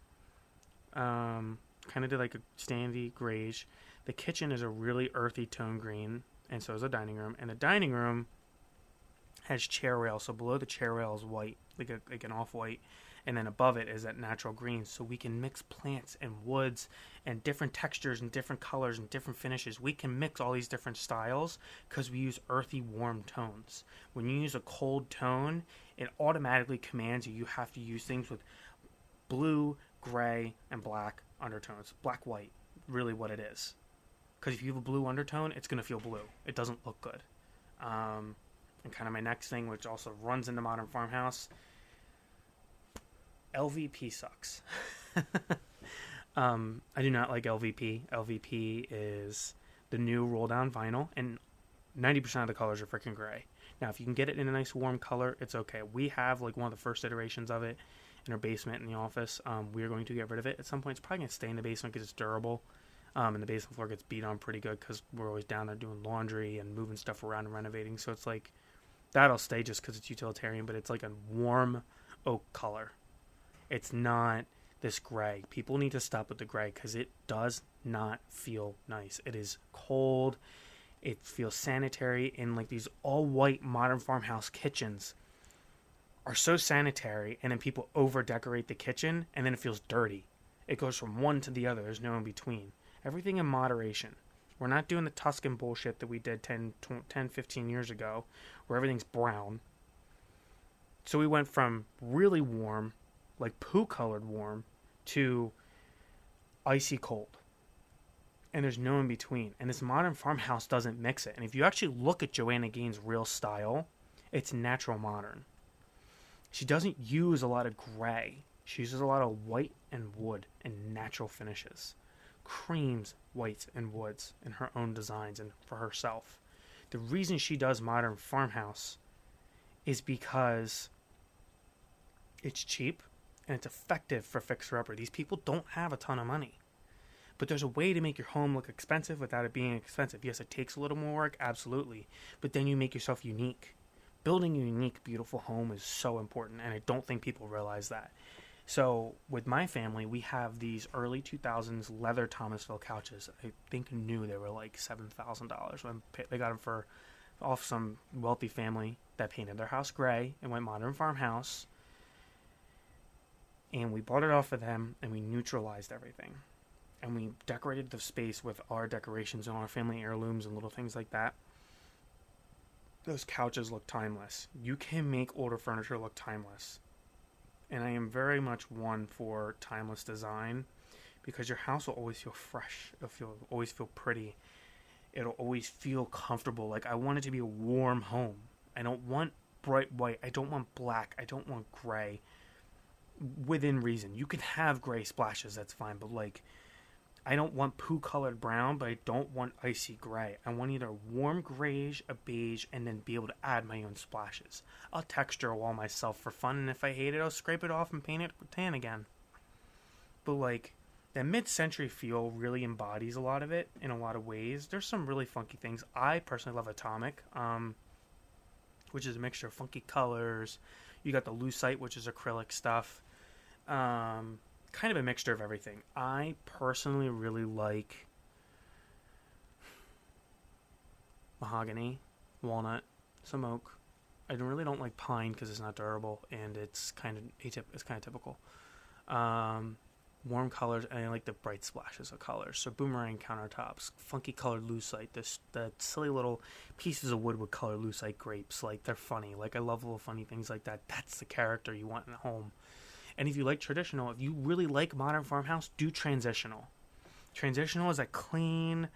Um, kind of did like a sandy grayish. The kitchen is a really earthy tone green, and so is the dining room. And the dining room has chair rail, so below the chair rail is white, like a, like an off white, and then above it is that natural green. So we can mix plants and woods and different textures and different colors and different finishes. We can mix all these different styles because we use earthy, warm tones. When you use a cold tone, it automatically commands you. You have to use things with blue, gray, and black undertones. Black white, really what it is. Because if you have a blue undertone, it's going to feel blue. It doesn't look good. Um, and kind of my next thing, which also runs into Modern Farmhouse LVP sucks. um, I do not like LVP. LVP is the new roll down vinyl. And 90% of the colors are freaking gray. Now, if you can get it in a nice warm color, it's okay. We have like one of the first iterations of it in our basement in the office. Um, we are going to get rid of it at some point. It's probably going to stay in the basement because it's durable. Um, and the basement floor gets beat on pretty good because we're always down there doing laundry and moving stuff around and renovating. So it's like that'll stay just because it's utilitarian, but it's like a warm oak color. It's not this gray. People need to stop with the gray because it does not feel nice. It is cold. It feels sanitary, and like these all white modern farmhouse kitchens are so sanitary, and then people over decorate the kitchen, and then it feels dirty. It goes from one to the other. There's no in between. Everything in moderation. We're not doing the Tuscan bullshit that we did 10, 10 15 years ago, where everything's brown. So we went from really warm, like poo colored warm, to icy cold. And there's no in between. And this modern farmhouse doesn't mix it. And if you actually look at Joanna Gaines' real style, it's natural modern. She doesn't use a lot of gray. She uses a lot of white and wood and natural finishes. Creams, whites, and woods in her own designs and for herself. The reason she does modern farmhouse is because it's cheap and it's effective for fixer upper. These people don't have a ton of money. But there's a way to make your home look expensive without it being expensive. Yes, it takes a little more work, absolutely. But then you make yourself unique. Building a unique, beautiful home is so important, and I don't think people realize that. So, with my family, we have these early 2000s leather Thomasville couches. I think new they were like $7,000 when they got them for off some wealthy family that painted their house gray and went modern farmhouse and we bought it off of them and we neutralized everything. And we decorated the space with our decorations and our family heirlooms and little things like that. Those couches look timeless. You can make older furniture look timeless. And i am very much one for timeless design because your house will always feel fresh. It'll feel always feel pretty. It'll always feel comfortable. Like i want it to be a warm home. I don't want bright white. I don't want black. I don't want gray within reason. You can have gray splashes, that's fine, but like I don't want poo colored brown, but I don't want icy gray. I want either warm grayish, a beige, and then be able to add my own splashes. I'll texture a wall myself for fun, and if I hate it, I'll scrape it off and paint it tan again. But like that mid-century feel really embodies a lot of it in a lot of ways. There's some really funky things. I personally love Atomic, um, which is a mixture of funky colors. You got the lucite, which is acrylic stuff um, kind of a mixture of everything. I personally really like mahogany, walnut, some oak. I really don't like pine because it's not durable and it's kind of atyp- it's kind of typical. Um, warm colors and I like the bright splashes of colors. So boomerang countertops, funky colored lucite, this the silly little pieces of wood with colored lucite grapes. Like they're funny. Like I love little funny things like that. That's the character you want in a home. And if you like traditional, if you really like modern farmhouse, do transitional. Transitional is a clean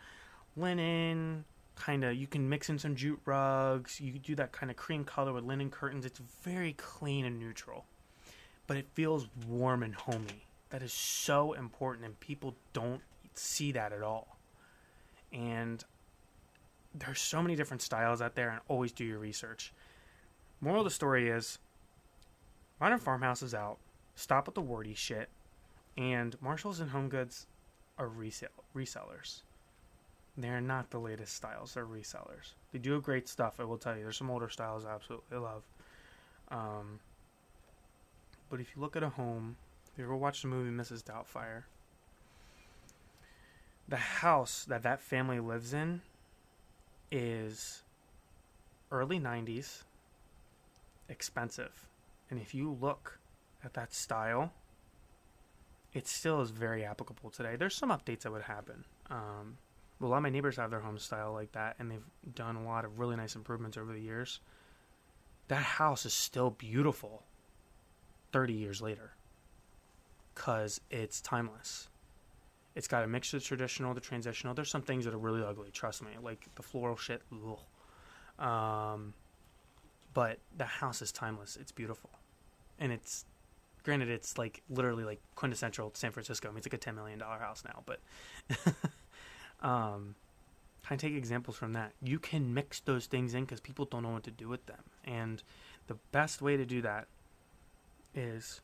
linen kind of. You can mix in some jute rugs. You do that kind of cream color with linen curtains. It's very clean and neutral, but it feels warm and homey. That is so important, and people don't see that at all. And there's so many different styles out there, and always do your research. Moral of the story is Modern Farmhouse is out. Stop with the wordy shit. And Marshalls and Home Goods are resell- resellers. They're not the latest styles. They're resellers. They do great stuff. I will tell you. There's some older styles I absolutely love. Um, but if you look at a home, if you ever watched the movie Mrs. Doubtfire, the house that that family lives in is early 90s, expensive. And if you look at that style, it still is very applicable today. There's some updates that would happen. Um, a lot of my neighbors have their home style like that, and they've done a lot of really nice improvements over the years. That house is still beautiful 30 years later because it's timeless. It's got a mixture of traditional, the transitional. There's some things that are really ugly, trust me, like the floral shit. Um, but the house is timeless. It's beautiful, and it's granted it's like literally like quintessential San Francisco. I mean, it's like a ten million dollar house now, but um, of take examples from that. You can mix those things in because people don't know what to do with them. And the best way to do that is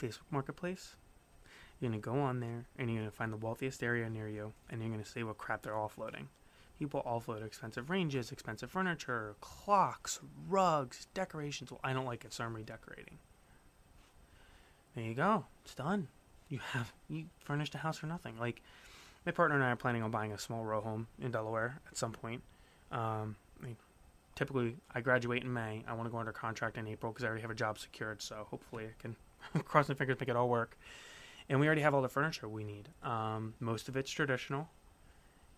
Facebook Marketplace. You're to go on there and you're to find the wealthiest area near you and you're to see what crap they're offloading. People offload expensive ranges, expensive furniture, clocks, rugs, decorations. Well, I don't like it, so I'm redecorating. There you go. It's done. You have you furnished a house for nothing. Like my partner and I are planning on buying a small row home in Delaware at some point. Um, I mean, typically I graduate in May. I want to go under contract in April because I already have a job secured. So hopefully I can cross my fingers and make it all work. And we already have all the furniture we need. Um, most of it's traditional,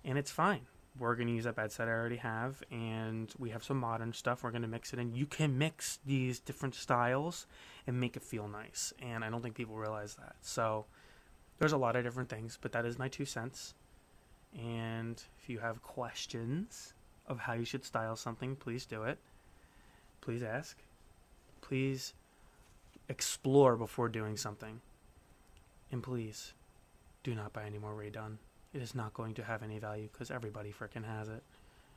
and it's fine. We're going to use that bed set I already have, and we have some modern stuff. We're going to mix it in. You can mix these different styles and make it feel nice, and I don't think people realize that. So there's a lot of different things, but that is my two cents. And if you have questions of how you should style something, please do it. Please ask. Please explore before doing something. And please do not buy any more Rae Dunn. It is not going to have any value because everybody frickin' has it.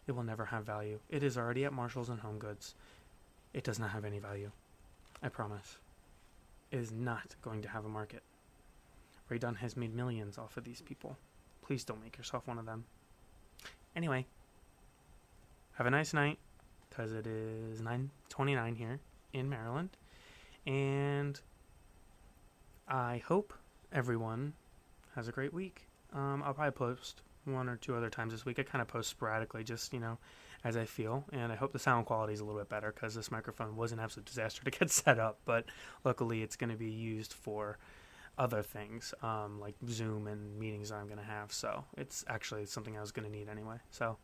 It will never have value. It is already at Marshalls and Home Goods. It does not have any value. I promise. It is not going to have a market. Rae Dunn has made millions off of these people. Please don't make yourself one of them. Anyway, have a nice night because it is 9:29 here in Maryland, and I hope everyone has a great week. Um, I'll probably post one or two other times this week. I kind of post sporadically, just you know, as I feel, and I hope the sound quality is a little bit better because this microphone was an absolute disaster to get set up. But luckily, it's going to be used for other things um, like Zoom and meetings I'm going to have. So it's actually something I was going to need anyway. So,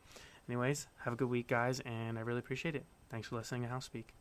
anyways, have a good week, guys, and I really appreciate it. Thanks for listening to House Speak.